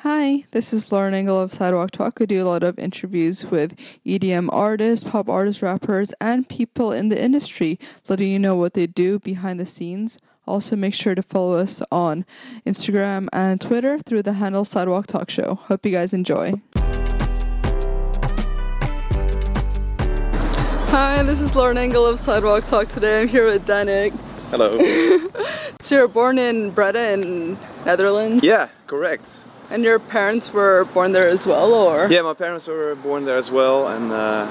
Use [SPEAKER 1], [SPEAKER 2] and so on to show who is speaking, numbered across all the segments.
[SPEAKER 1] Hi, this is Lauren Engel of Sidewalk Talk. I do a lot of interviews with EDM artists, pop artists, rappers, and people in the industry, letting you know what they do behind the scenes. Also, make sure to follow us on Instagram and Twitter through the handle Sidewalk Talk Show. Hope you guys enjoy. Hi, this is Lauren Engel of Sidewalk Talk. Today I'm here with Dannic.
[SPEAKER 2] Hello.
[SPEAKER 1] So you're born in Breda in Netherlands?
[SPEAKER 2] yeah, correct.
[SPEAKER 1] And your parents were born there as well, or?
[SPEAKER 2] Yeah, my parents were born there as well, and uh,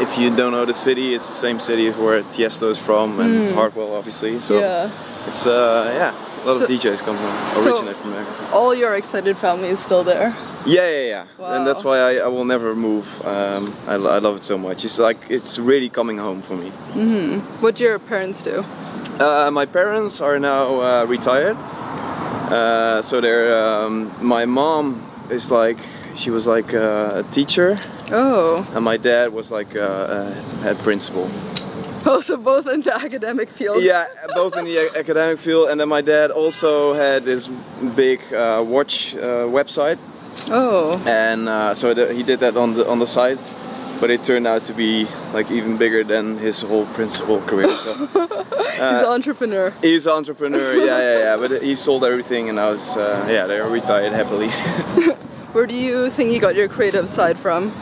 [SPEAKER 2] if you don't know the city, it's the same city where Tiesto is from, and Hardwell, obviously. So
[SPEAKER 1] Yeah.
[SPEAKER 2] it's uh, yeah, a lot
[SPEAKER 1] So-
[SPEAKER 2] of DJs come from
[SPEAKER 1] so-
[SPEAKER 2] from there.
[SPEAKER 1] All your extended family is still there.
[SPEAKER 2] Yeah, yeah, yeah.
[SPEAKER 1] Wow.
[SPEAKER 2] And that's why I, I will never move. Um, I, I love it so much. It's like it's really coming home for me. Mhm.
[SPEAKER 1] What do your parents do?
[SPEAKER 2] Uh, my parents are now uh, retired. Uh, so they're um, my mom is like she was like uh, a teacher
[SPEAKER 1] Oh,
[SPEAKER 2] and my dad was like uh, a head principal.
[SPEAKER 1] also both in the academic field.
[SPEAKER 2] Yeah, both in the academic field, and then my dad also had this big uh, watch uh, website,
[SPEAKER 1] Oh,
[SPEAKER 2] and uh, so he did that on the on the side. But it turned out to be like even bigger than his whole principal career. So
[SPEAKER 1] he's an entrepreneur.
[SPEAKER 2] he's an entrepreneur, yeah, yeah, yeah. But he sold everything, and I was, uh, yeah, they're retired happily.
[SPEAKER 1] Where do you think you got your creative side from?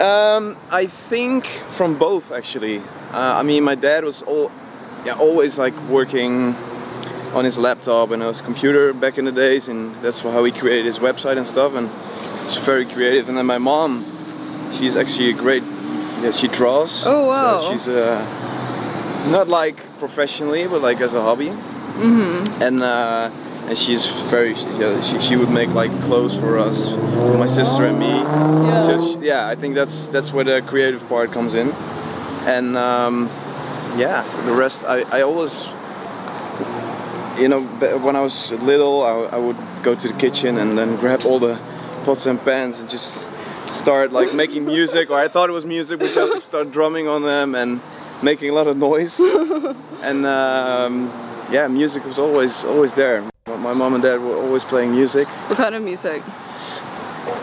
[SPEAKER 2] Um, I think from both actually. Uh, I mean, my dad was all, yeah, always like working on his laptop and his computer back in the days, and that's how he created his website and stuff. And it's very creative. And then my mom, she's actually a great. Yeah, she draws.
[SPEAKER 1] Oh, wow.
[SPEAKER 2] So she's uh, not like professionally, but like as a hobby. Mm-hmm. And. Uh, and she's very, yeah, she, she would make like clothes for us, for my sister and me.
[SPEAKER 1] Yeah.
[SPEAKER 2] So she- yeah, I think that's that's where the creative part comes in, and um, yeah, for the rest, I, I always, you know, when I was little, I, I would go to the kitchen and then grab all the pots and pans and just start like making music, or I thought it was music, which I would start drumming on them and making a lot of noise, and um, yeah, music was always always there. My mom and dad were always playing music
[SPEAKER 1] What kind of music?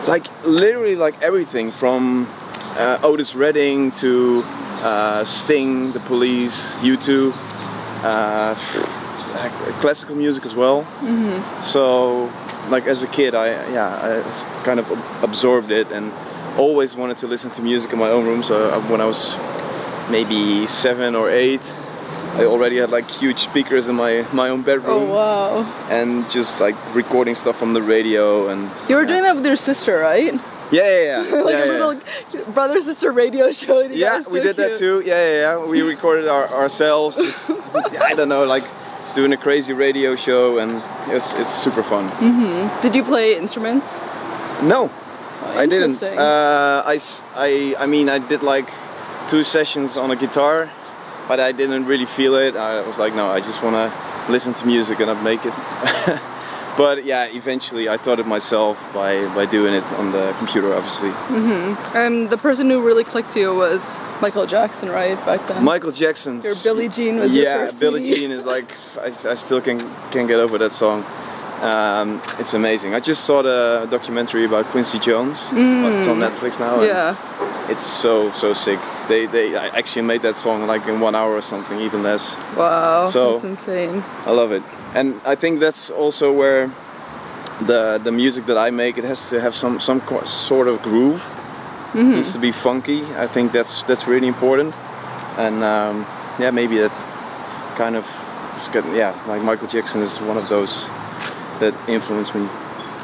[SPEAKER 2] like literally like everything from uh, Otis Redding to uh, Sting, The Police, U2, uh, classical music as well. Mm-hmm. So, like as a kid, I yeah, I kind of absorbed it and always wanted to listen to music in my own room. So uh, when I was maybe seven or eight. I already had like huge speakers in my, my own bedroom
[SPEAKER 1] Oh wow.
[SPEAKER 2] and just like recording stuff from the radio and
[SPEAKER 1] You were doing that with your sister, right?
[SPEAKER 2] yeah yeah yeah
[SPEAKER 1] like
[SPEAKER 2] yeah,
[SPEAKER 1] a
[SPEAKER 2] yeah.
[SPEAKER 1] little brother sister radio show. You
[SPEAKER 2] Yeah, we
[SPEAKER 1] so
[SPEAKER 2] did that too. Yeah, yeah, yeah. We recorded our, ourselves. Just I don't know, like doing a crazy radio show, and it's it's super fun.
[SPEAKER 1] Did you play instruments?
[SPEAKER 2] No, I didn't.
[SPEAKER 1] I
[SPEAKER 2] Uh, I, I I mean I did like two sessions on a guitar, but I didn't really feel it. I was like, no, I just want to listen to music and not make it. but yeah, eventually I taught it myself by by doing it on the computer, obviously. Mhm.
[SPEAKER 1] And the person who really clicked you was Michael Jackson, right? Back then.
[SPEAKER 2] Michael Jackson.
[SPEAKER 1] Your Billie Jean was your
[SPEAKER 2] yeah, Billie. Jean is like I, I still can can't get over that song. Um, it's amazing. I just saw the documentary about Quincy Jones. It's on Netflix now.
[SPEAKER 1] Mm. Yeah.
[SPEAKER 2] it's so so sick. They they actually made that song like in one hour or something, even less.
[SPEAKER 1] Wow.
[SPEAKER 2] So-
[SPEAKER 1] that's insane.
[SPEAKER 2] I love it, and I think that's also where the the music that I make it has to have some some sort of groove.
[SPEAKER 1] Mm-hmm.
[SPEAKER 2] It needs to be funky. I think that's that's really important, and um, yeah, maybe that kind of. Yeah, like Michael Jackson is one of those that influenced me.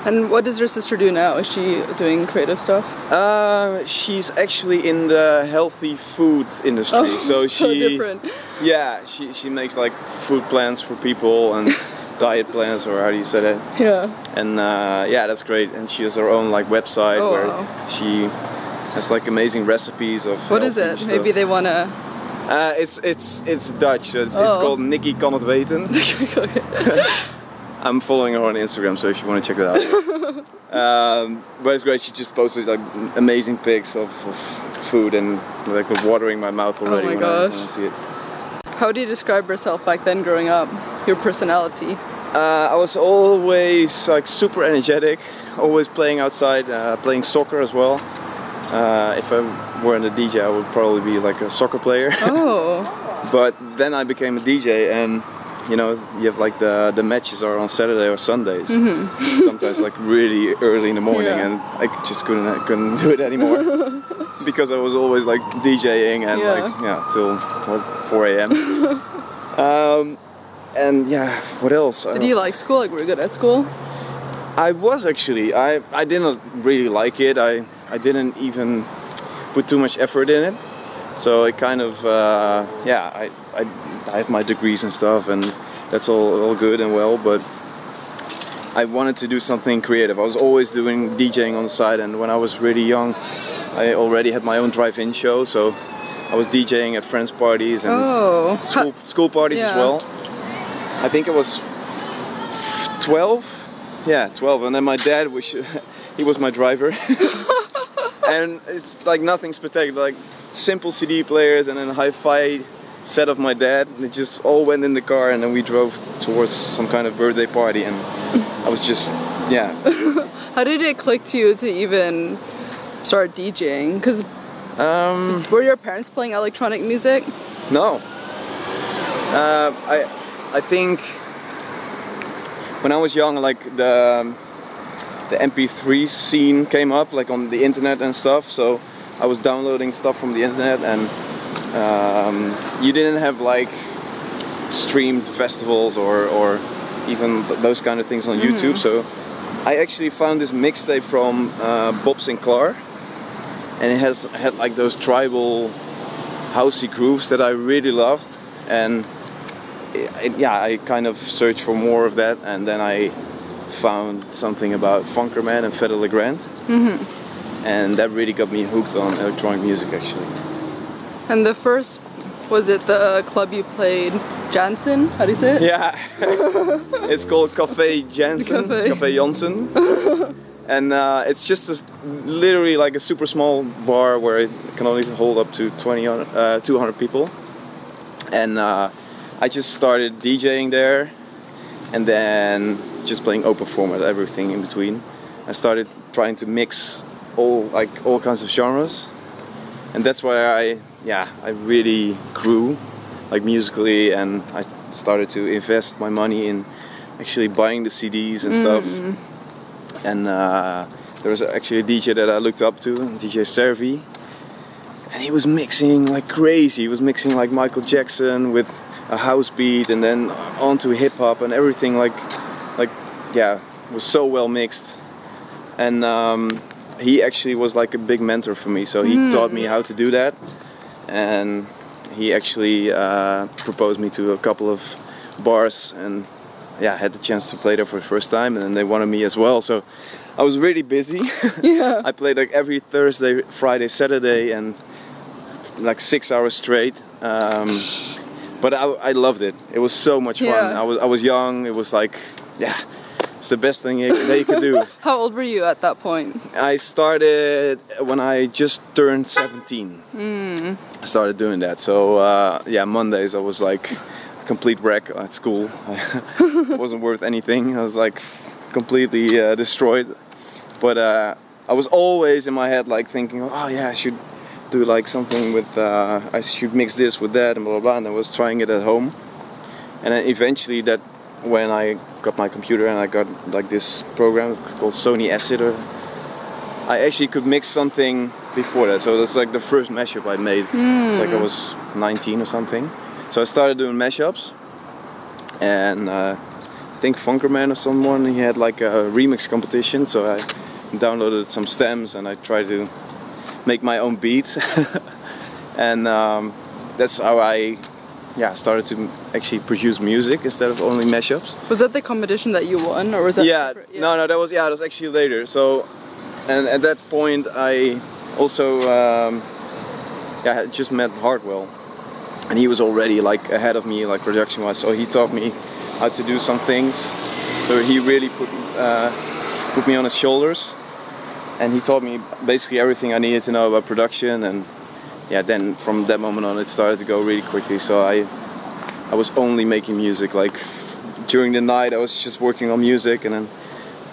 [SPEAKER 1] And what does your sister do now? Is she doing creative stuff?
[SPEAKER 2] Uh, she's actually in the healthy food industry, so
[SPEAKER 1] Oh, so
[SPEAKER 2] she
[SPEAKER 1] different.
[SPEAKER 2] yeah she she makes like food plans for people and diet plans or how do you say that?
[SPEAKER 1] Yeah.
[SPEAKER 2] and uh, yeah, that's great. And she has her own like website
[SPEAKER 1] Oh,
[SPEAKER 2] where
[SPEAKER 1] wow.
[SPEAKER 2] she has like amazing recipes of.
[SPEAKER 1] What is it?
[SPEAKER 2] stuff.
[SPEAKER 1] Maybe they wanna.
[SPEAKER 2] Uh, it's it's it's Dutch. So it's, it's
[SPEAKER 1] Oh.
[SPEAKER 2] called Nikki kan het weten. I'm following her on Instagram, so if you want to check it out. um, but it's great. She just posted like amazing pics of, of food and like watering my mouth already
[SPEAKER 1] Oh my
[SPEAKER 2] when, I,
[SPEAKER 1] gosh.
[SPEAKER 2] when I see it.
[SPEAKER 1] How do you describe yourself back then, growing up? Your personality.
[SPEAKER 2] Uh, I was always like super energetic, always playing outside, uh, playing soccer as well. Uh, if I weren't a DJ, I would probably be like a soccer player.
[SPEAKER 1] Oh.
[SPEAKER 2] but then I became a DJ, and you know, you have like the the matches are on Saturday or Sundays. Sometimes like really early in the morning,
[SPEAKER 1] Mm-hmm. Yeah.
[SPEAKER 2] and I just couldn't couldn't do it anymore because I was always like DJing and
[SPEAKER 1] Yeah.
[SPEAKER 2] like yeah till what 4 a.m. um, and yeah, what else?
[SPEAKER 1] Did you like school? Like, were you good at school?
[SPEAKER 2] I was actually. I I didn't really like it. I I didn't even put too much effort in it. So I kind of uh, yeah. I, I I have my degrees and stuff, and that's all all good and well. But I wanted to do something creative. I was always doing DJing on the side, and when I was really young, I already had my own drive-in show. So I was DJing at friends' parties and
[SPEAKER 1] Oh.
[SPEAKER 2] school school parties as well. I think it was 12. Yeah, 12. And then my dad was he was my driver. and it's like nothing spectacular, like simple CD players and then a hi-fi set of my dad. And it just all went in the car and then we drove towards some kind of birthday party and I was just yeah.
[SPEAKER 1] How did it click to you to even start DJing? Because
[SPEAKER 2] Um
[SPEAKER 1] were your parents playing electronic music?
[SPEAKER 2] No. Uh, I I think when I was young, like the the MP3 scene came up, like on the internet and stuff. So I was downloading stuff from the internet, and um, you didn't have like streamed festivals or or even th- those kind of things on YouTube. So I actually found this mixtape from uh, Bob Sinclar, and it has had like those tribal housey grooves that I really loved, and it, it- yeah, I kind of searched for more of that, and then I found something about Funkerman and Fedde Le Grand, and that really got me hooked on electronic music actually.
[SPEAKER 1] And the first, was it the club you played, Jansen? How do you say it?
[SPEAKER 2] Yeah, it's called Café Jansen,
[SPEAKER 1] Café.
[SPEAKER 2] Café Janssen, and uh, it's just a, literally like a super small bar where it can only hold up to 20, uh, 200 people. And uh, I just started DJing there, and then just playing open format, everything in between. I started trying to mix all like all kinds of genres, and that's why I yeah I really grew like musically and I started to invest my money in actually buying the CDs and stuff. And uh, there was actually a DJ that I looked up to, DJ Servi, and he was mixing like crazy. He was mixing like Michael Jackson with a house beat and then onto hip hop and everything like like yeah was so well mixed. And um, he actually was like a big mentor for me. So he taught me how to do that. And he actually uh, proposed me to a couple of bars and yeah I had the chance to play there for the first time and then they wanted me as well. So I was really busy.
[SPEAKER 1] Yeah.
[SPEAKER 2] I played like every Thursday Friday Saturday and like six hours straight. Um, but I, I loved it. It was so much fun.
[SPEAKER 1] Yeah.
[SPEAKER 2] I was I was young. It was like yeah it's the best thing that you could do
[SPEAKER 1] How old were you at that point?
[SPEAKER 2] I started when I just turned 17. I started doing that. So uh, yeah, Mondays I was like a complete wreck at school. I wasn't worth anything. I was like completely uh, destroyed. But uh, I was always in my head like thinking, oh yeah, I should do like something with. Uh, I should mix this with that and blah blah blah. And I was trying it at home. And then eventually that when I got my computer and I got like this program called Sony Acid or I actually could mix something before that. So that's like the first mashup I made. It's like I was 19 or something. So I started doing mashups, and uh, I think Funkerman or someone he had like a remix competition. So I downloaded some stems and I tried to make my own beat, and um, that's how I yeah started to actually produce music instead of only mashups.
[SPEAKER 1] Was that the competition that you won, or was that?
[SPEAKER 2] Yeah,
[SPEAKER 1] separate?
[SPEAKER 2] no, no, that was yeah, that was actually later. So, and at that point, I also um, yeah I just met Hardwell, and he was already like ahead of me, like production wise. So he taught me how to do some things. So he really put uh, put me on his shoulders, and he taught me basically everything I needed to know about production. And yeah, then from that moment on, it started to go really quickly. So I I was only making music like during the night I was just working on music, and then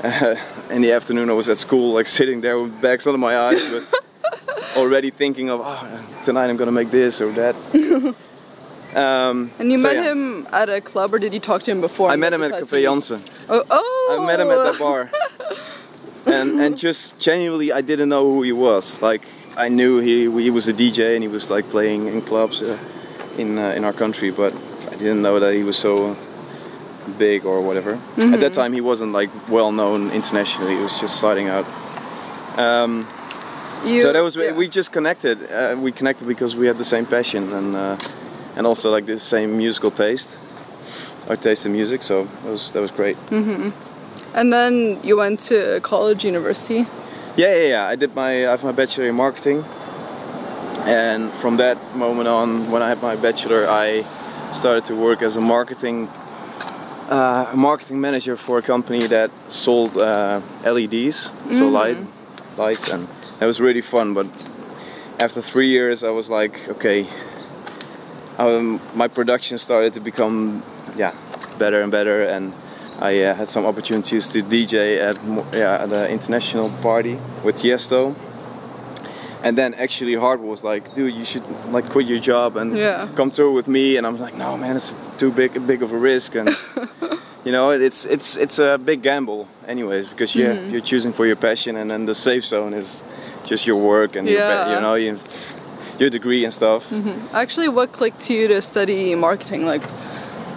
[SPEAKER 2] uh, in the afternoon I was at school, like sitting there with bags under my eyes, but already thinking of oh, tonight I'm gonna make this or that. Um,
[SPEAKER 1] And you
[SPEAKER 2] so,
[SPEAKER 1] met
[SPEAKER 2] yeah.
[SPEAKER 1] him at a club, or did you talk to him before?
[SPEAKER 2] I met him at Café? Janssen.
[SPEAKER 1] Oh, oh!
[SPEAKER 2] I met him at that bar. and and just genuinely, I didn't know who he was. Like I knew he he was a DJ and he was like playing in clubs uh, in uh, in our country, but I didn't know that he was so big or whatever. At that time, he wasn't like well known internationally. He was just starting out. Um,
[SPEAKER 1] You-
[SPEAKER 2] so that was
[SPEAKER 1] yeah.
[SPEAKER 2] we just connected. Uh, we connected because we had the same passion and uh, and also like the same musical taste. Our taste in music, so that was that was great.
[SPEAKER 1] And then you went to college, university.
[SPEAKER 2] Yeah, yeah, yeah. I did my I have my bachelor in marketing, and from that moment on, when I had my bachelor, I started to work as a marketing uh, a marketing manager for a company that sold uh, LEDs, so light lights, and it was really fun. But after three years, I was like, okay, um, my production started to become yeah better and better, and I uh, had some opportunities to DJ at yeah at an international party with Tiesto. And then actually Hardwell was like, dude, you should like quit your job and
[SPEAKER 1] Yeah.
[SPEAKER 2] come tour with me. And I'm like, no, man, it's too big, big of a risk. And you know, it's it's it's a big gamble, anyways, because you're
[SPEAKER 1] Mm-hmm.
[SPEAKER 2] you're choosing for your passion, and then the safe zone is just your work and
[SPEAKER 1] Yeah.
[SPEAKER 2] pa- you know, you, your degree and stuff.
[SPEAKER 1] Actually, what clicked to you to study marketing? Like,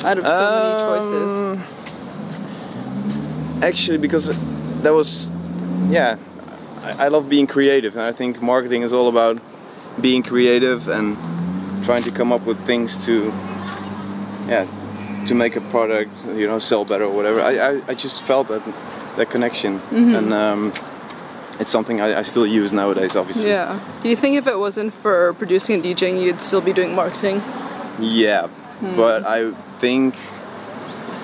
[SPEAKER 1] out of so many choices.
[SPEAKER 2] Actually, because that was, yeah, I, I love being creative, and I think marketing is all about being creative and trying to come up with things to, yeah, to make a product, you know, sell better or whatever. I, I, I just felt that that connection,
[SPEAKER 1] Mm-hmm.
[SPEAKER 2] and um, it's something I, I still use nowadays, obviously.
[SPEAKER 1] Yeah. Do you think if it wasn't for producing and DJing, you'd still be doing marketing?
[SPEAKER 2] Yeah,
[SPEAKER 1] Hmm.
[SPEAKER 2] but I think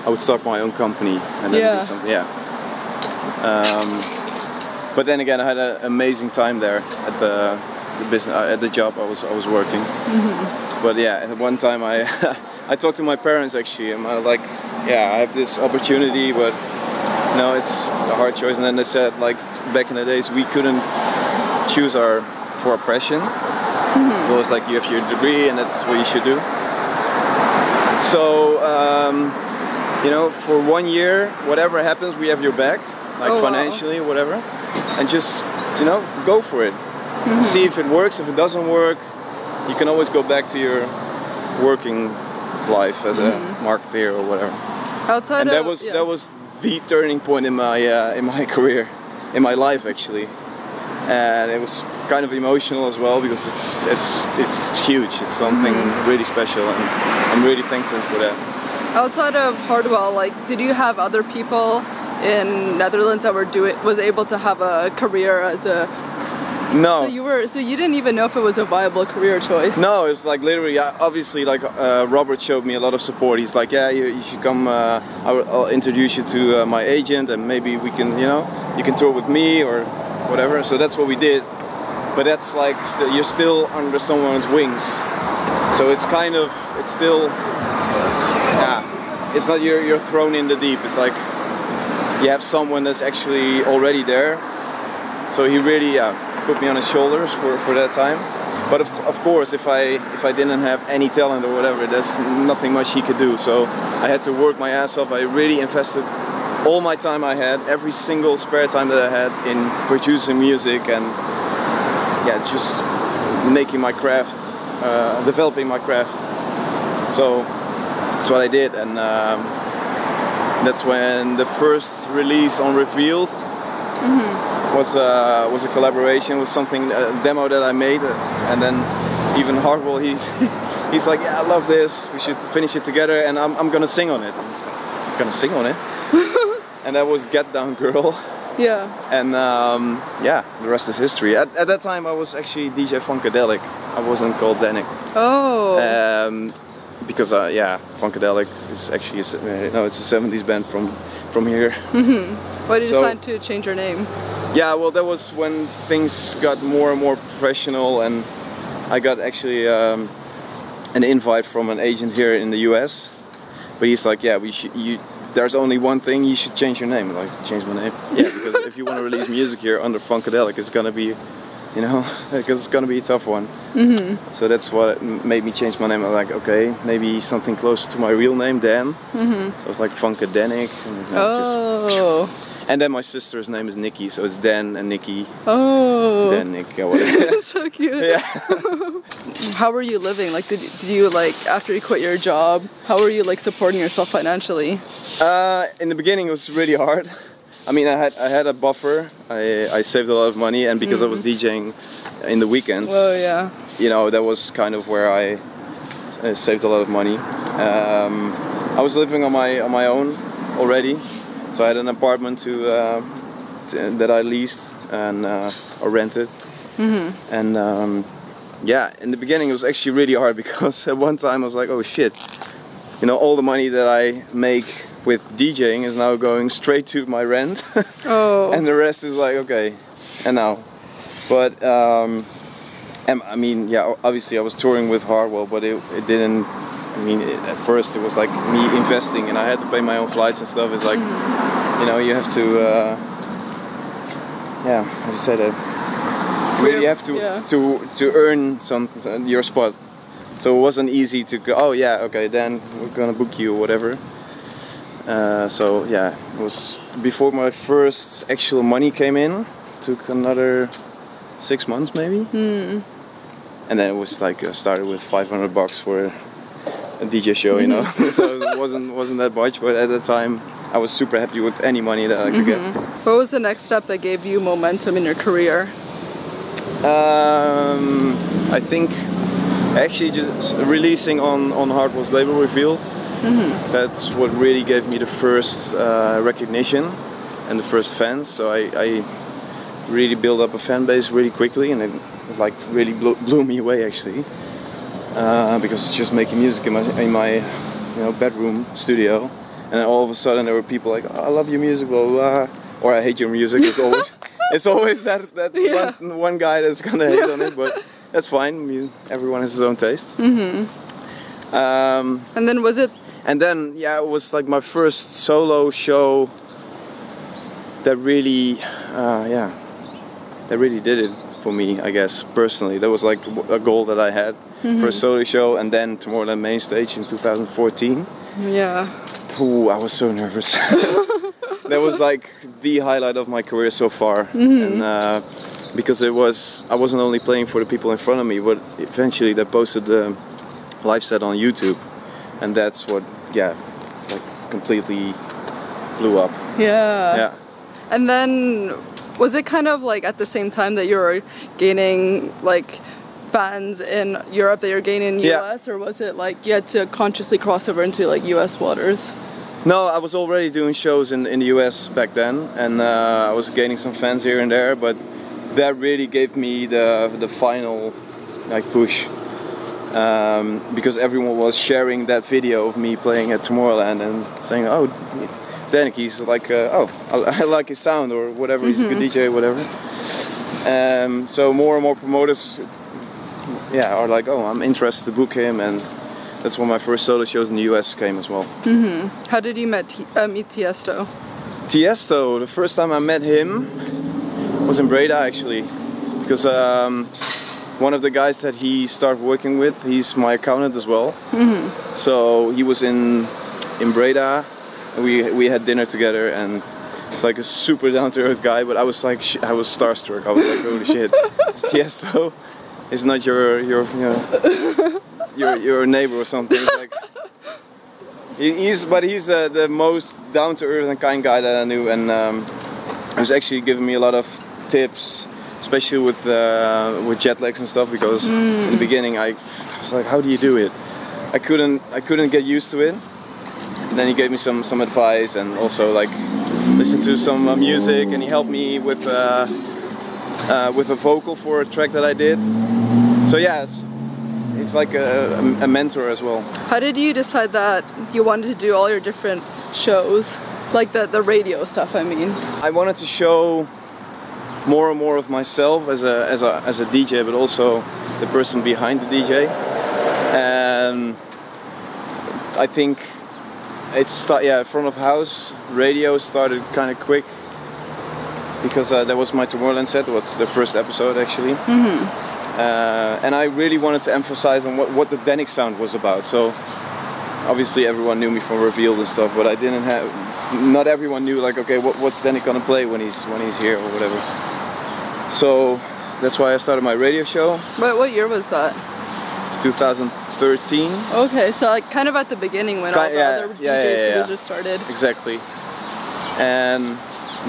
[SPEAKER 2] I would start my own company and then
[SPEAKER 1] Yeah.
[SPEAKER 2] do something. Yeah. Um, but then again, I had an amazing time there at the, the business uh, at the job I was I was working.
[SPEAKER 1] Mm-hmm.
[SPEAKER 2] But yeah, at one time I I talked to my parents actually, and I was like, yeah, I have this opportunity, but no, it's a hard choice. And then they said like back in the days we couldn't choose our for our passion. So it's like you have your degree and that's what you should do. So, um, you know, for one year, whatever happens, we have your back, like
[SPEAKER 1] Oh, wow.
[SPEAKER 2] financially, whatever, and just, you know, go for it.
[SPEAKER 1] Mm-hmm.
[SPEAKER 2] See if it works. If it doesn't work, you can always go back to your working life as a marketer or whatever.
[SPEAKER 1] Outside
[SPEAKER 2] And
[SPEAKER 1] of
[SPEAKER 2] that was
[SPEAKER 1] yeah.
[SPEAKER 2] that was the turning point in my uh, in my career, in my life actually, and it was kind of emotional as well because it's it's it's huge. It's something
[SPEAKER 1] Mm-hmm.
[SPEAKER 2] really special, and I'm really thankful for that.
[SPEAKER 1] Outside of Hardwell. Like, did you have other people in Netherlands that were doing was able to have a career as a?
[SPEAKER 2] No,
[SPEAKER 1] So you were so you didn't even know if it was a viable career choice.
[SPEAKER 2] No, it's like literally, obviously, like uh, Robert showed me a lot of support. He's like, yeah, you, you should come. Uh, I'll, I'll introduce you to uh, my agent, and maybe we can, you know, you can tour with me or whatever. So that's what we did. But that's like st- you're still under someone's wings. So it's kind of, it's still, it's not you're you're thrown in the deep. It's like you have someone that's actually already there. So he really uh, put me on his shoulders for, for that time. But of, of course, if I if I didn't have any talent or whatever, there's nothing much he could do. So I had to work my ass off. I really invested all my time I had, every single spare time that I had, in producing music and yeah, just making my craft, uh, developing my craft. So that's what I did, and um, that's when the first release on Revealed was uh, was a collaboration with something a demo that I made, uh, and then even Hardwell he's he's like, yeah, I love this. We should finish it together, and I'm, I'm gonna sing on it. I'm like, gonna sing on it, and that was Get Down Girl,
[SPEAKER 1] Yeah.
[SPEAKER 2] and um, yeah, the rest is history. At, at that time, I was actually DJ Funkadelic. I wasn't called Dannic.
[SPEAKER 1] Oh.
[SPEAKER 2] Um, because uh, yeah, Funkadelic is actually a, uh, no, it's a '70s band from from here.
[SPEAKER 1] Why did you
[SPEAKER 2] so-
[SPEAKER 1] decide to change your name?
[SPEAKER 2] Yeah, well, that was when things got more and more professional, and I got actually um, an invite from an agent here in the U.S. But he's like, "Yeah, we should, you there's only one thing you should change your name. Like change my name. Yeah, because if you want to release music here under Funkadelic, it's gonna be, you know, because it's gonna be a tough one. Mm-hmm. So that's what made me change my name. I'm like, okay, maybe something close to my real name, Dan. Mm-hmm. So it's like Funkadenic. And, you know, just-
[SPEAKER 1] Oh.
[SPEAKER 2] and then my sister's name is Nikki, so it's Dan and Nikki.
[SPEAKER 1] Oh.
[SPEAKER 2] Dan, Nick, yeah, whatever.
[SPEAKER 1] so cute.
[SPEAKER 2] yeah.
[SPEAKER 1] How were you living? Like, did, did you like after you quit your job? How were you like supporting yourself financially?
[SPEAKER 2] Uh, in the beginning, it was really hard. I mean, I had I had a buffer. I, I saved a lot of money, and because I was DJing in the weekends,
[SPEAKER 1] Oh yeah.
[SPEAKER 2] you know, that was kind of where I uh, saved a lot of money. Um, I was living on my on my own already, so I had an apartment to, uh, t- that I leased and uh, or rented. And um, yeah, in the beginning it was actually really hard because at one time I was like, oh shit, you know, all the money that I make with DJing is now going straight to my rent.
[SPEAKER 1] Oh.
[SPEAKER 2] and the rest is like okay and now but um and i mean yeah obviously i was touring with hardwell but it, it didn't i mean it, at first it was like me investing and i had to pay my own flights and stuff it's like you know you have to uh yeah how do you say that you really have to
[SPEAKER 1] Yeah.
[SPEAKER 2] to to earn some your spot so it wasn't easy to go oh yeah okay then we're gonna book you or whatever uh, so yeah, it was before my first actual money came in. Took another six months maybe, and then it was like uh, started with 500 bucks for a DJ show, you know. so it wasn't wasn't that much, but at the time I was super happy with any money that I could get.
[SPEAKER 1] What was the next step that gave you momentum in your career?
[SPEAKER 2] Um, I think actually just releasing on on Hardwell's label Revealed. That's what really gave me the first uh, recognition and the first fans. So I, I really built up a fan base really quickly, and it like really blew, blew me away actually. Uh, because it's just making music in my in my you know bedroom studio, and then all of a sudden there were people like, oh, "I love your music," blah, blah, blah, or "I hate your music." It's always it's always that that
[SPEAKER 1] Yeah.
[SPEAKER 2] one, one guy that's gonna hate on it, but that's fine. You, everyone has his own taste. Mm-hmm. Um,
[SPEAKER 1] And then was it
[SPEAKER 2] and then yeah it was like my first solo show that really uh, yeah that really did it for me i guess personally. That was like a goal that i had for a solo show and then tomorrowland main stage in 2014
[SPEAKER 1] yeah.
[SPEAKER 2] Ooh, i was so nervous. That was like the highlight of my career so far. And uh, because it was i wasn't only playing for the people in front of me but eventually they posted the live set on youtube and that's what yeah like completely blew up
[SPEAKER 1] Yeah.
[SPEAKER 2] yeah
[SPEAKER 1] And then was it kind of like at the same time that you were gaining like fans in Europe that you're gaining in
[SPEAKER 2] Yeah.
[SPEAKER 1] US or was it like you had to consciously cross over into like US waters?
[SPEAKER 2] no i was already doing shows in, in the us back then and uh, i was gaining some fans here and there but that really gave me the the final like push um, because everyone was sharing that video of me playing at Tomorrowland and saying, "Oh, Dannic, he's like, uh, oh, I, I like his sound or whatever. He's a good DJ, whatever." Um, so more and more promoters, yeah, are like, "Oh, I'm interested to book him," and that's when my first solo shows in the US came as well.
[SPEAKER 1] How did you met uh, meet Tiesto?
[SPEAKER 2] Tiesto, the first time I met him was in Breda actually, because um, one of the guys that he started working with, he's my accountant as well. So he was in in Breda, and we we had dinner together, and it's like a super down to earth guy. But I was like, sh- I was starstruck. I was like, holy shit, it's Tiesto. It's not your your you know your your neighbor or something. It's like he- he's but he's uh, the most down to earth and kind guy that I knew, and um, he was actually giving me a lot of tips, especially with uh, with jet lags and stuff. Because in the beginning, I, I was like, how do you do it? I couldn't I couldn't get used to it. And then he gave me some some advice and also like listen to some uh, music, and he helped me with uh, uh, with a vocal for a track that I did. So yeah, it's, it's like a, a mentor as well.
[SPEAKER 1] How did you decide that you wanted to do all your different shows? Like the, the radio stuff, I mean.
[SPEAKER 2] I wanted to show more and more of myself as a as a as a DJ, but also the person behind the DJ. And I think it's start yeah front of house radio started kind of quick because uh, that was my Tomorrowland set. It was the first episode actually, mm-hmm. uh, and I really wanted to emphasize on what what the Dannic sound was about. So obviously everyone knew me from Revealed and stuff, but I didn't have. Not everyone knew like okay, what, what's Dannic gonna play when he's when he's here or whatever. So that's why I started my radio show.
[SPEAKER 1] What what year was that?
[SPEAKER 2] 2013.
[SPEAKER 1] Okay, so like kind of at the beginning when all the
[SPEAKER 2] yeah,
[SPEAKER 1] other
[SPEAKER 2] yeah, yeah,
[SPEAKER 1] DJs
[SPEAKER 2] yeah.
[SPEAKER 1] started.
[SPEAKER 2] Exactly. And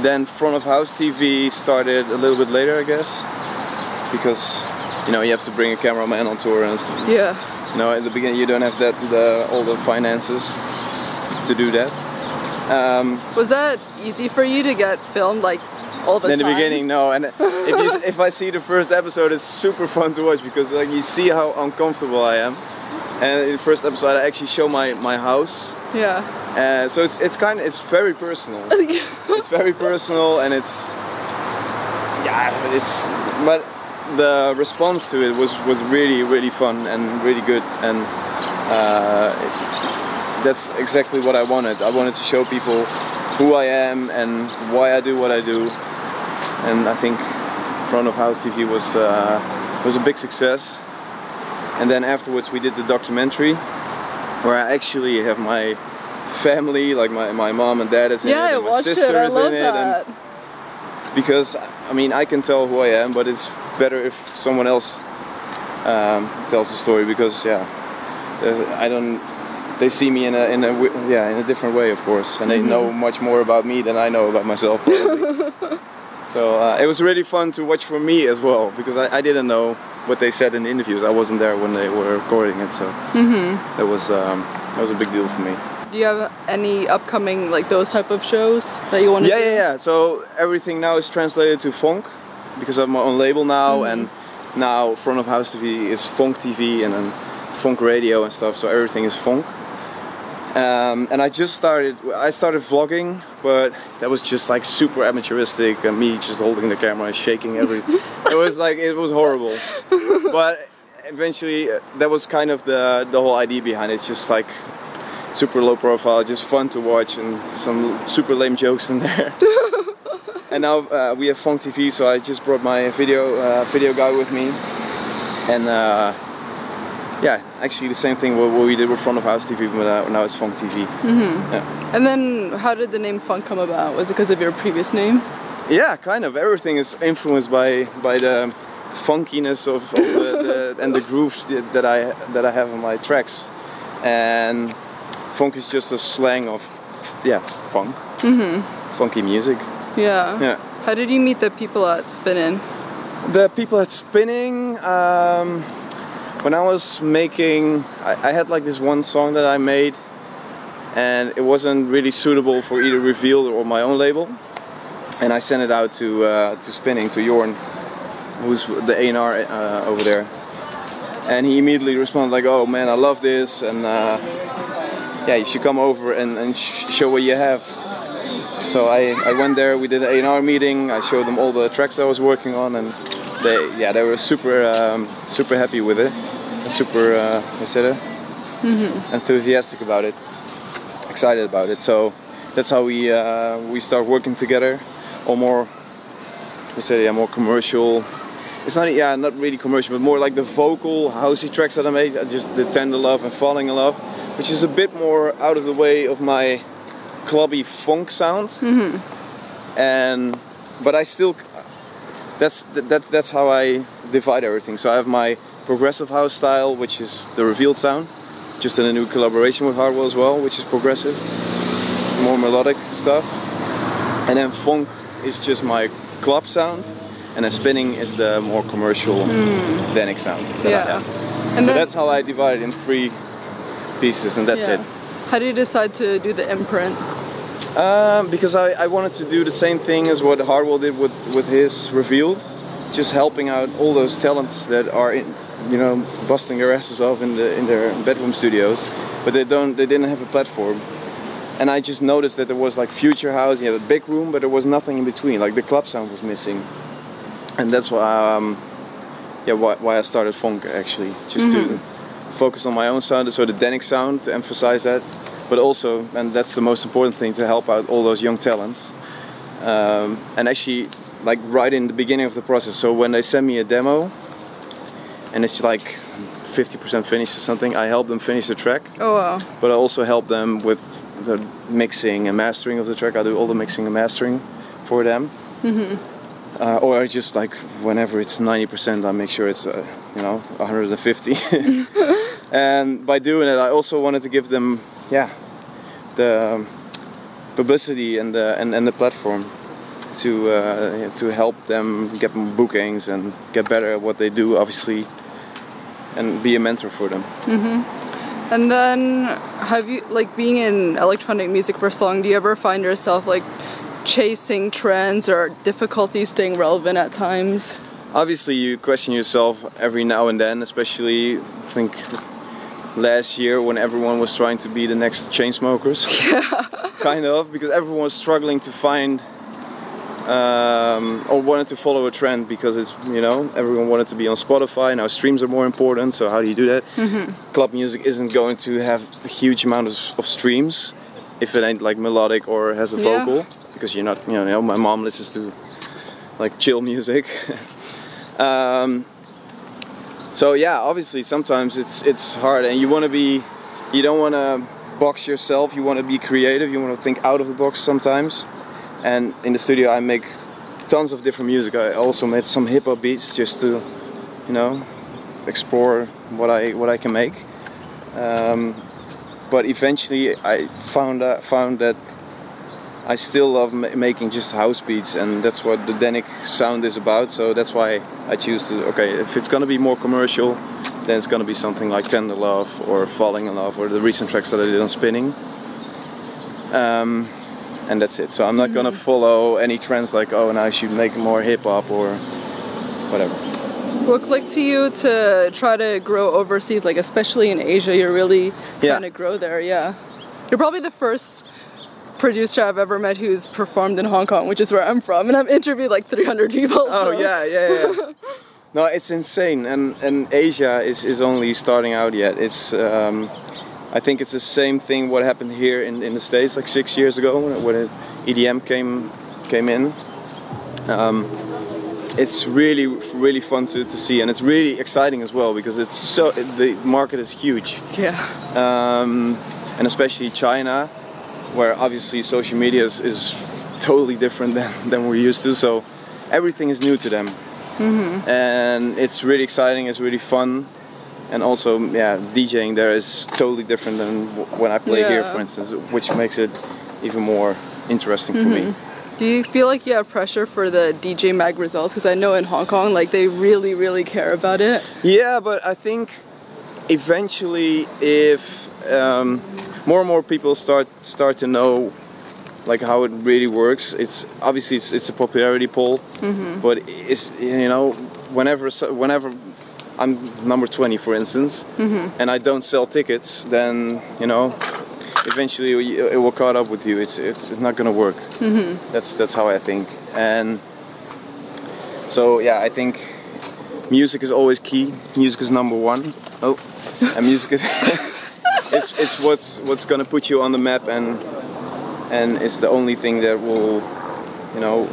[SPEAKER 2] then front of house TV started a little bit later, I guess, because you know you have to bring a cameraman on tour, and
[SPEAKER 1] Yeah.
[SPEAKER 2] you know in the beginning you don't have that the all the finances to do that. Um,
[SPEAKER 1] Was that easy for you to get filmed like all the
[SPEAKER 2] in the beginning, no, and if you, if I see the first episode, it's super fun to watch because like you see how uncomfortable I am. And in the first episode, I actually show my, my house,
[SPEAKER 1] Yeah.
[SPEAKER 2] uh, so it's it's kind of it's very personal. it's very personal and it's yeah it's but the response to it was was really really fun and really good and uh, it, that's exactly what I wanted I wanted to show people who I am and why I do what I do and I think front of house TV was uh, was a big success and then afterwards we did the documentary where I actually have my family like my, my mom and dad is in
[SPEAKER 1] Yeah,
[SPEAKER 2] it
[SPEAKER 1] I
[SPEAKER 2] and my sister
[SPEAKER 1] it. I
[SPEAKER 2] is
[SPEAKER 1] love
[SPEAKER 2] in it and because I mean I can tell who I am, but it's better if someone else um, tells the story because yeah, I don't. They see me in a in a yeah in a different way, of course, and they know much more about me than I know about myself. so uh, it was really fun to watch for me as well because I, I didn't know what they said in the interviews. I wasn't there when they were recording it, so that was um, that was a big deal for me.
[SPEAKER 1] Do you have any upcoming like those type of shows that you want to
[SPEAKER 2] Yeah,
[SPEAKER 1] do?
[SPEAKER 2] yeah, yeah. So everything now is translated to funk because I have my own label now, and now front of house TV is funk TV and then funk radio and stuff. So everything is funk. Um, and I just started. I started vlogging, but that was just like super amateuristic, and me just holding the camera and shaking every. it was like it was horrible, but eventually uh, that was kind of the the whole idea behind it. It's just like super low profile, just fun to watch, and some super lame jokes in there. and now uh, we have Funk TV, so I just brought my video uh, video guy with me, and uh, yeah, actually the same thing what, what we did with front of house TV, but uh, now it's Funk TV.
[SPEAKER 1] And then how did the name Funk come about? Was it because of your previous name?
[SPEAKER 2] Yeah, kind of. Everything is influenced by by the funkiness of, of the, the, and the grooves that I that I have on my tracks, and funk is just a slang of yeah funk, funky music.
[SPEAKER 1] Yeah.
[SPEAKER 2] Yeah.
[SPEAKER 1] How did you meet the people at Spinnin'?
[SPEAKER 2] The people at Spinnin', um, when I was making, I, I had like this one song that I made, and it wasn't really suitable for either Revealed or my own label, and I sent it out to uh, to Spinnin' to Jorn, who's the A&R uh, over there, and he immediately responded like, "Oh man, I love this, and uh, yeah, you should come over and, and sh- show what you have." So I, I went there. We did an A&R meeting. I showed them all the tracks I was working on, and they yeah they were super um, super happy with it, super uh, say that? enthusiastic about it, excited about it. So that's how we uh, we start working together, or more we say yeah more commercial. It's not yeah not really commercial, but more like the vocal housey tracks that I made, uh, just the tender love and falling in love, which is a bit more out of the way of my clubby funk sound. And but I still that's that's that's how I divide everything. So I have my progressive house style, which is the revealed sound, just in a new collaboration with Hardwell as well, which is progressive, more melodic stuff. And then funk is just my club sound, and then spinning is the more commercial hmm. Dannic sound. that I
[SPEAKER 1] Yeah.
[SPEAKER 2] have.
[SPEAKER 1] And
[SPEAKER 2] so that's how I divide it in three pieces, and that's
[SPEAKER 1] yeah.
[SPEAKER 2] it.
[SPEAKER 1] How did you decide to do the imprint?
[SPEAKER 2] Um, because I, I wanted to do the same thing as what Hardwell did with, with his Revealed, just helping out all those talents that are in, you know, busting their asses off in the in their bedroom studios, but they don't they didn't have a platform. And I just noticed that there was like future house, you had a big room, but there was nothing in between. Like the club sound was missing, and that's why um, yeah why, why I started funk actually, just to focus on my own sound, so the Dannic sound to emphasize that, but also, and that's the most important thing, to help out all those young talents. Um, and actually, like right in the beginning of the process. So when they send me a demo, and it's like 50% finished or something, I help them finish the track.
[SPEAKER 1] Oh wow.
[SPEAKER 2] But I also help them with the mixing and mastering of the track. I do all the mixing and mastering for them. Uh, or I just like whenever it's 90%, I make sure it's uh, you know 150. and by doing it, I also wanted to give them yeah the um, publicity and the and, and the platform to uh, to help them get bookings and get better at what they do, obviously, and be a mentor for them. Mhm.
[SPEAKER 1] And then, have you like being in electronic music for so long? Do you ever find yourself like chasing trends or difficulty staying relevant at times?
[SPEAKER 2] obviously you question yourself every now and then especially I think last year when everyone was trying to be the next Chainsmokers. Kind of because everyone was struggling to find um, or wanted to follow a trend because it's you know everyone wanted to be on spotify. Now streams are more important so how do you do that? Club music isn't going to have a huge amount of, of streams if it ain't like melodic or has a
[SPEAKER 1] Yeah.
[SPEAKER 2] vocal because you're not you know my mom listens to like chill music. Um, so yeah obviously sometimes it's it's hard and you want to be you don't want to box yourself you want to be creative you want to think out of the box sometimes. And in the studio i make tons of different music. I also made some hip hop beats just to you know explore what i what i can make. Um, but eventually i found out, found that I still love ma- making just house beats, and that's what the Dannic sound is about. So that's why I choose to. Okay, if it's gonna be more commercial, then it's gonna be something like Tender Love or Falling in Love or the recent tracks that I did on Spinnin'. Um, and that's it. So I'm not gonna follow any trends like oh, now I should make more hip hop or whatever.
[SPEAKER 1] What clicked to you to try to grow overseas, like especially in Asia? You're really
[SPEAKER 2] Yeah.
[SPEAKER 1] trying to grow there. Yeah, you're probably the first producer I've ever met who's performed in Hong Kong, which is where I'm from, and I've interviewed like 300 people.
[SPEAKER 2] Oh
[SPEAKER 1] so-
[SPEAKER 2] yeah, yeah, yeah. no, it's insane, and and Asia is is only starting out yet. It's um, I think it's the same thing what happened here in, in the states like six years ago when, when EDM came came in. Um, it's really really fun to, to see, and it's really exciting as well because it's so the market is huge
[SPEAKER 1] Yeah.
[SPEAKER 2] um, and especially China, where obviously social media is, is totally different than, than we're used to. So everything is new to them, and it's really exciting. It's really fun, and also yeah, DJing there is totally different than w- when I play here, for instance, which makes it even more interesting for me.
[SPEAKER 1] Do you feel like you have pressure for the DJ Mag results? Because I know in Hong Kong, like they really, really care about it.
[SPEAKER 2] Yeah, but I think eventually, if um, more and more people start start to know like how it really works, it's obviously it's, it's a popularity poll, mm-hmm. but it's you know whenever whenever I'm number 20, for instance, mm-hmm. and I don't sell tickets, then you know eventually it will caught up with you. It's it's, it's not gonna work. Mm-hmm. That's that's how I think, and so yeah, I think music is always key. Music is number one. Oh, and music is it's it's what's what's gonna put you on the map and and it's the only thing that will you know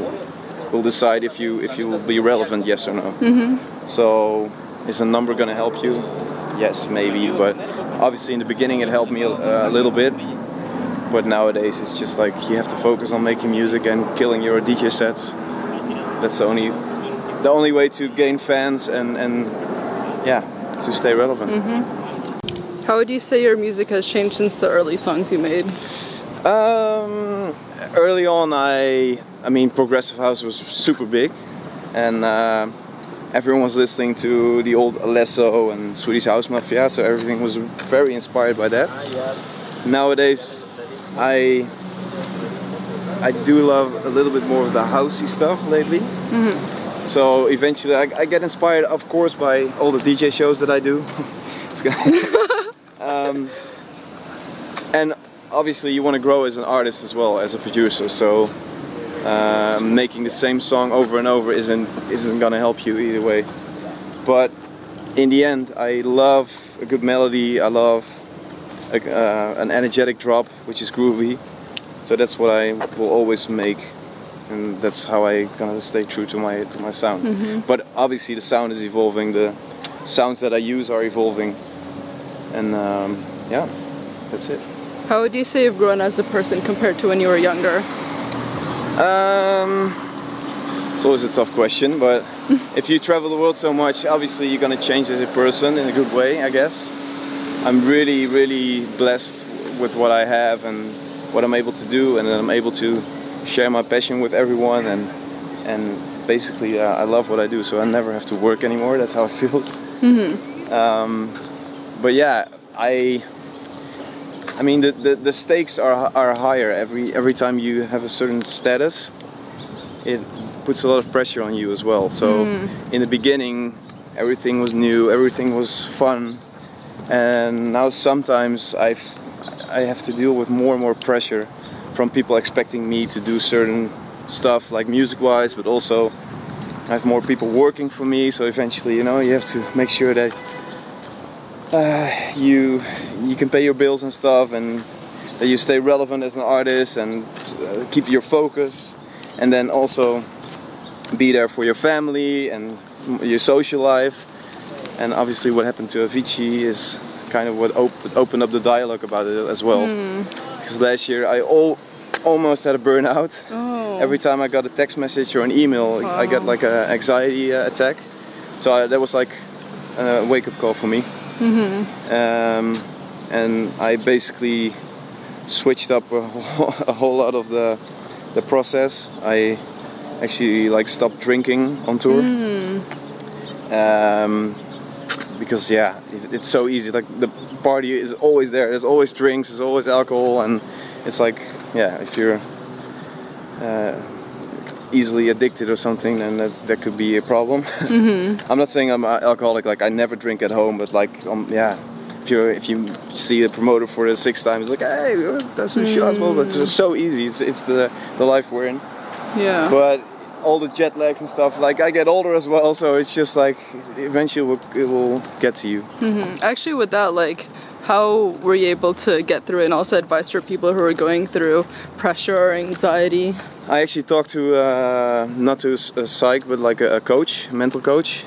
[SPEAKER 2] will decide if you if you will be relevant, yes or no. Mm-hmm. So is a number gonna help you? Yes, maybe, but obviously in the beginning it helped me a, a little bit. But nowadays it's just like you have to focus on making music and killing your DJ sets. That's the only the only way to gain fans and and yeah to stay relevant. Mm-hmm.
[SPEAKER 1] How would you say your music has changed since the early songs you made?
[SPEAKER 2] Um, early on, I I mean progressive house was super big, and uh, everyone was listening to the old Alesso and Swedish House Mafia, so everything was very inspired by that. Nowadays, I I do love a little bit more of the housey stuff lately. So eventually, I, I get inspired, of course, by all the DJ shows that I do. it's gonna, um, and obviously, you want to grow as an artist as well as a producer. So uh, making the same song over and over isn't isn't gonna help you either way. But in the end, I love a good melody. I love a, uh, an energetic drop, which is groovy. So that's what I will always make, and that's how I kind of stay true to my to my sound. But obviously, the sound is evolving. The sounds that I use are evolving, and um, yeah, that's it.
[SPEAKER 1] How would you say you've grown as a person compared to when you were younger?
[SPEAKER 2] Um, it's always a tough question, but if you travel the world so much, obviously you're gonna change as a person in a good way, I guess. I'm really, really blessed with what I have and what I'm able to do, and I'm able to share my passion with everyone, and and basically uh, I love what I do, so I never have to work anymore. That's how it feels. Um, but yeah, I. I mean, the, the, the stakes are, are higher every every time you have a certain status. It puts a lot of pressure on you as well. So, hmm. in the beginning, everything was new, everything was fun, and now sometimes I've I have to deal with more and more pressure from people expecting me to do certain stuff, like music-wise, but also I have more people working for me. So eventually, you know, you have to make sure that uh, you you can pay your bills and stuff, and that you stay relevant as an artist and uh, keep your focus, and then also be there for your family and your social life. And obviously, what happened to Avicii is kind of what op- opened up the dialogue about it as well. Because last year I al- almost had a burnout.
[SPEAKER 1] Oh.
[SPEAKER 2] Every time I got a text message or an email, I got like an anxiety uh, attack. So I, that was like a wake up call for me. Um, and I basically switched up a whole, a whole lot of the the process. I actually like stopped drinking on tour. Um, because yeah, it's so easy. Like the party is always there. There's always drinks. There's always alcohol, and it's like yeah, if you're uh, easily addicted or something, then that, that could be a problem. Mm-hmm. I'm not saying I'm a alcoholic. Like I never drink at home, but like um, yeah, if you if you see a promoter for the sixth time, it's like hey, uh, that's some shots. Well, it's so easy. It's it's the the life we're in.
[SPEAKER 1] Yeah.
[SPEAKER 2] But all the jet lags and stuff. Like I get older as well, so it's just like eventually it will, it will get to you. Mm-hmm.
[SPEAKER 1] Actually, with that, like, how were you able to get through it? And also advice for people who are going through pressure or anxiety.
[SPEAKER 2] I actually talked to uh, not to a psych, but like a, a coach, a mental coach,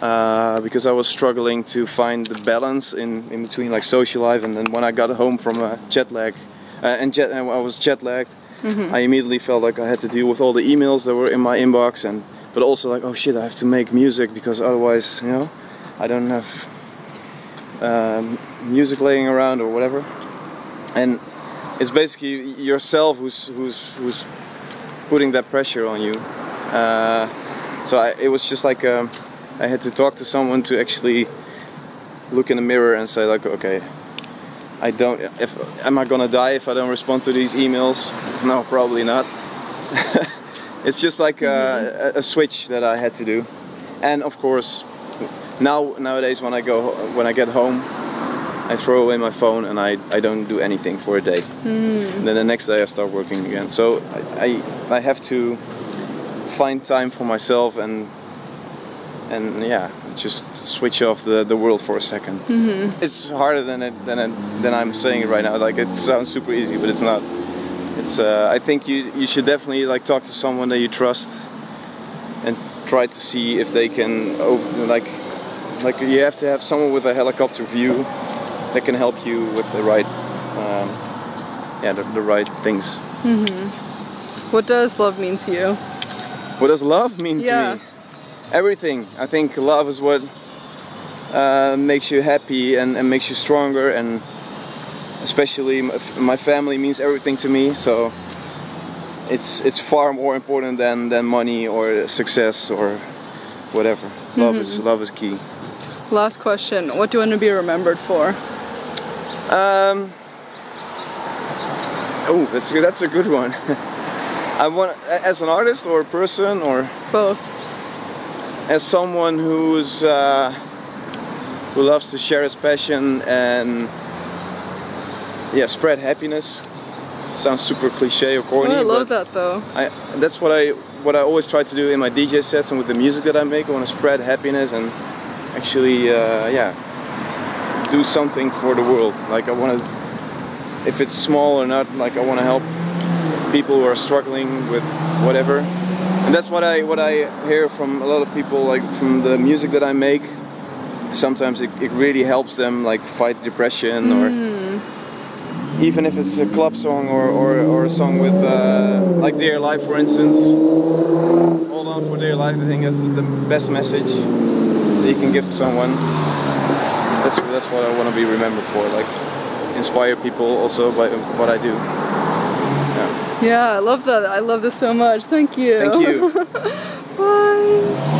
[SPEAKER 2] uh, because I was struggling to find the balance in, in between like social life and then when I got home from a jet lag, uh, and jet, I was jet lagged. I immediately felt like I had to deal with all the emails that were in my inbox, and but also like oh shit, I have to make music because otherwise, you know, I don't have um, music laying around or whatever. And it's basically yourself who's who's who's putting that pressure on you. Uh, so I, it was just like um, I had to talk to someone to actually look in the mirror and say like, okay, I don't. If am I gonna die if I don't respond to these emails? No, probably not. it's just like a, a switch that I had to do, and of course, now nowadays when I go when I get home, I throw away my phone and I, I don't do anything for a day. And then the next day I start working again. So I, I, I have to find time for myself and and yeah, just switch off the, the world for a 2nd It's harder than it, than it, than I'm saying it right now. Like it sounds super easy, but it's not. It's uh, I think you you should definitely like talk to someone that you trust and try to see if they can over, like like you have to have someone with a helicopter view that can help you with the right um, yeah the, the right things.
[SPEAKER 1] What does love mean to you?
[SPEAKER 2] What does love mean
[SPEAKER 1] Yeah.
[SPEAKER 2] to me? Everything. I think love is what uh, makes you happy and, and makes you stronger, and especially m- my family means everything to me. So it's it's far more important than, than money or success or whatever. Love is love is key.
[SPEAKER 1] Last question. What do you want to be remembered for?
[SPEAKER 2] Um, oh, that's a- that's a good one. I want as an artist or a person or
[SPEAKER 1] Both.
[SPEAKER 2] as someone who's uh, who loves to share his passion and yeah, spread happiness. Sounds super cliche or corny.
[SPEAKER 1] I love that though.
[SPEAKER 2] I, that's what I what I always try to do in my DJ sets and with the music that I make. I want to spread happiness and actually, uh, yeah, do something for the world. Like I want to, if it's small or not, like I want to help people who are struggling with whatever. And that's what I what I hear from a lot of people, like from the music that I make. Sometimes it, it really helps them like fight depression or even if it's a club song or, or, or a song with uh, like Dear Life for instance. Hold on for dear life, I think that's the best message that you can give to someone. That's what I want to be remembered for, like inspire people also by what I do. Yeah.
[SPEAKER 1] Yeah, I love that. I love this so much. Thank you.
[SPEAKER 2] Thank you.
[SPEAKER 1] Bye.